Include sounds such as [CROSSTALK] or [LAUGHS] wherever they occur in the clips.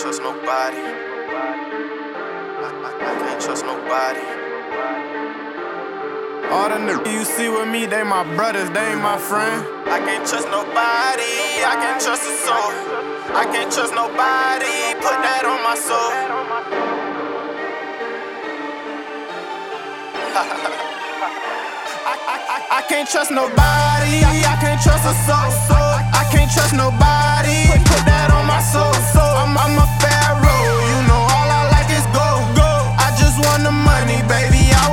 trust nobody. I, I, I can't trust nobody. All the niggas you see with me, they my brothers, they ain't my friend. I can't trust nobody. I can't trust a soul. I can't trust nobody. Put that on my soul. [LAUGHS] I, I, I, I can't trust nobody. I can't trust a soul. I can't trust nobody. Put that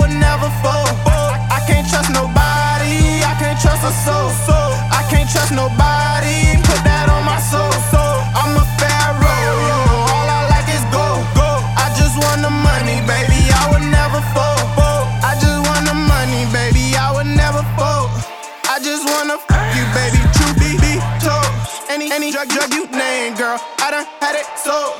would never fold. I can't trust nobody. I can't trust a soul. I can't trust nobody. Put that on my soul. I'm a pharaoh. All I like is gold. I just want the money, baby. I would never fold. I just want the money, baby. I would never fold. I just wanna fuck you, baby. True be be told. Any any drug drug you name, girl. I done had it sold.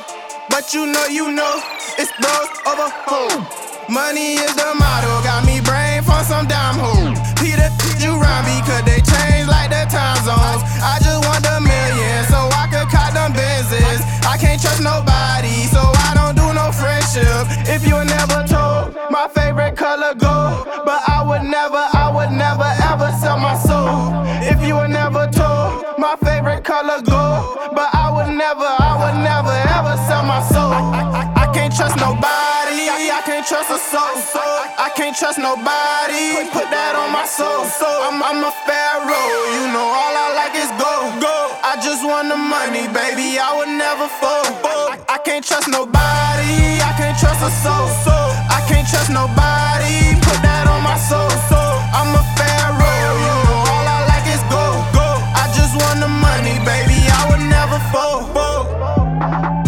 But you know, you know, it's those over home. Money is the motto, got me brain for some dime hole. Peter, you rhyme because they change like the time zones. I just want the million so I could cut them business. I can't trust nobody, so I don't do no friendship. If you never told, my favorite color gold. But I would never, I would never ever sell my soul. If you were never told, my favorite color gold. But I would never, I would never ever sell my soul. I, I, I can't trust nobody. I can't trust a soul. I can't trust nobody. Put that on my soul. I'm, I'm a pharaoh. You know all I like is gold. I just want the money, baby. I would never fold. I, I can't trust nobody. I can't trust a soul. I can't trust nobody. Put that on my soul. I'm a pharaoh. You know all I like is gold. I just want the money, baby. I would never fold.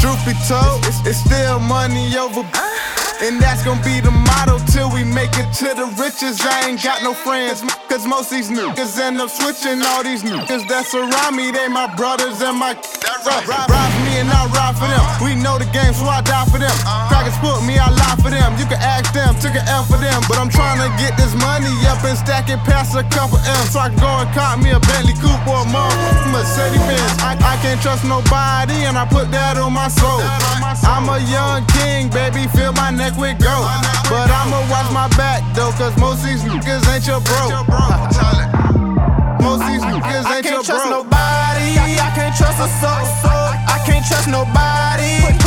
Truth be told, it's, it's still money over. Uh. And that's gonna be the motto till we make it to the riches. I ain't got no friends, cause most these new niggas end up switching. All these new. niggas that surround me, they my brothers and my. Ride, ride, ride for me and I ride for them. We know the game, so I die for them. Crackers put me, I lie for them. You can ask them, took an L for them. But I'm trying to get this money up and stack it past a couple M's. So I can go and cop me a Bentley Coupe or a Mercedes Benz. I, I can't trust nobody, and I put that on my soul. I'm a young king, baby, neck with gold. But I'ma watch my back though, cause most these niggas ain't your bro. Most these niggas ain't your bro. I can't trust nobody. I can't trust a soul. I can't trust nobody.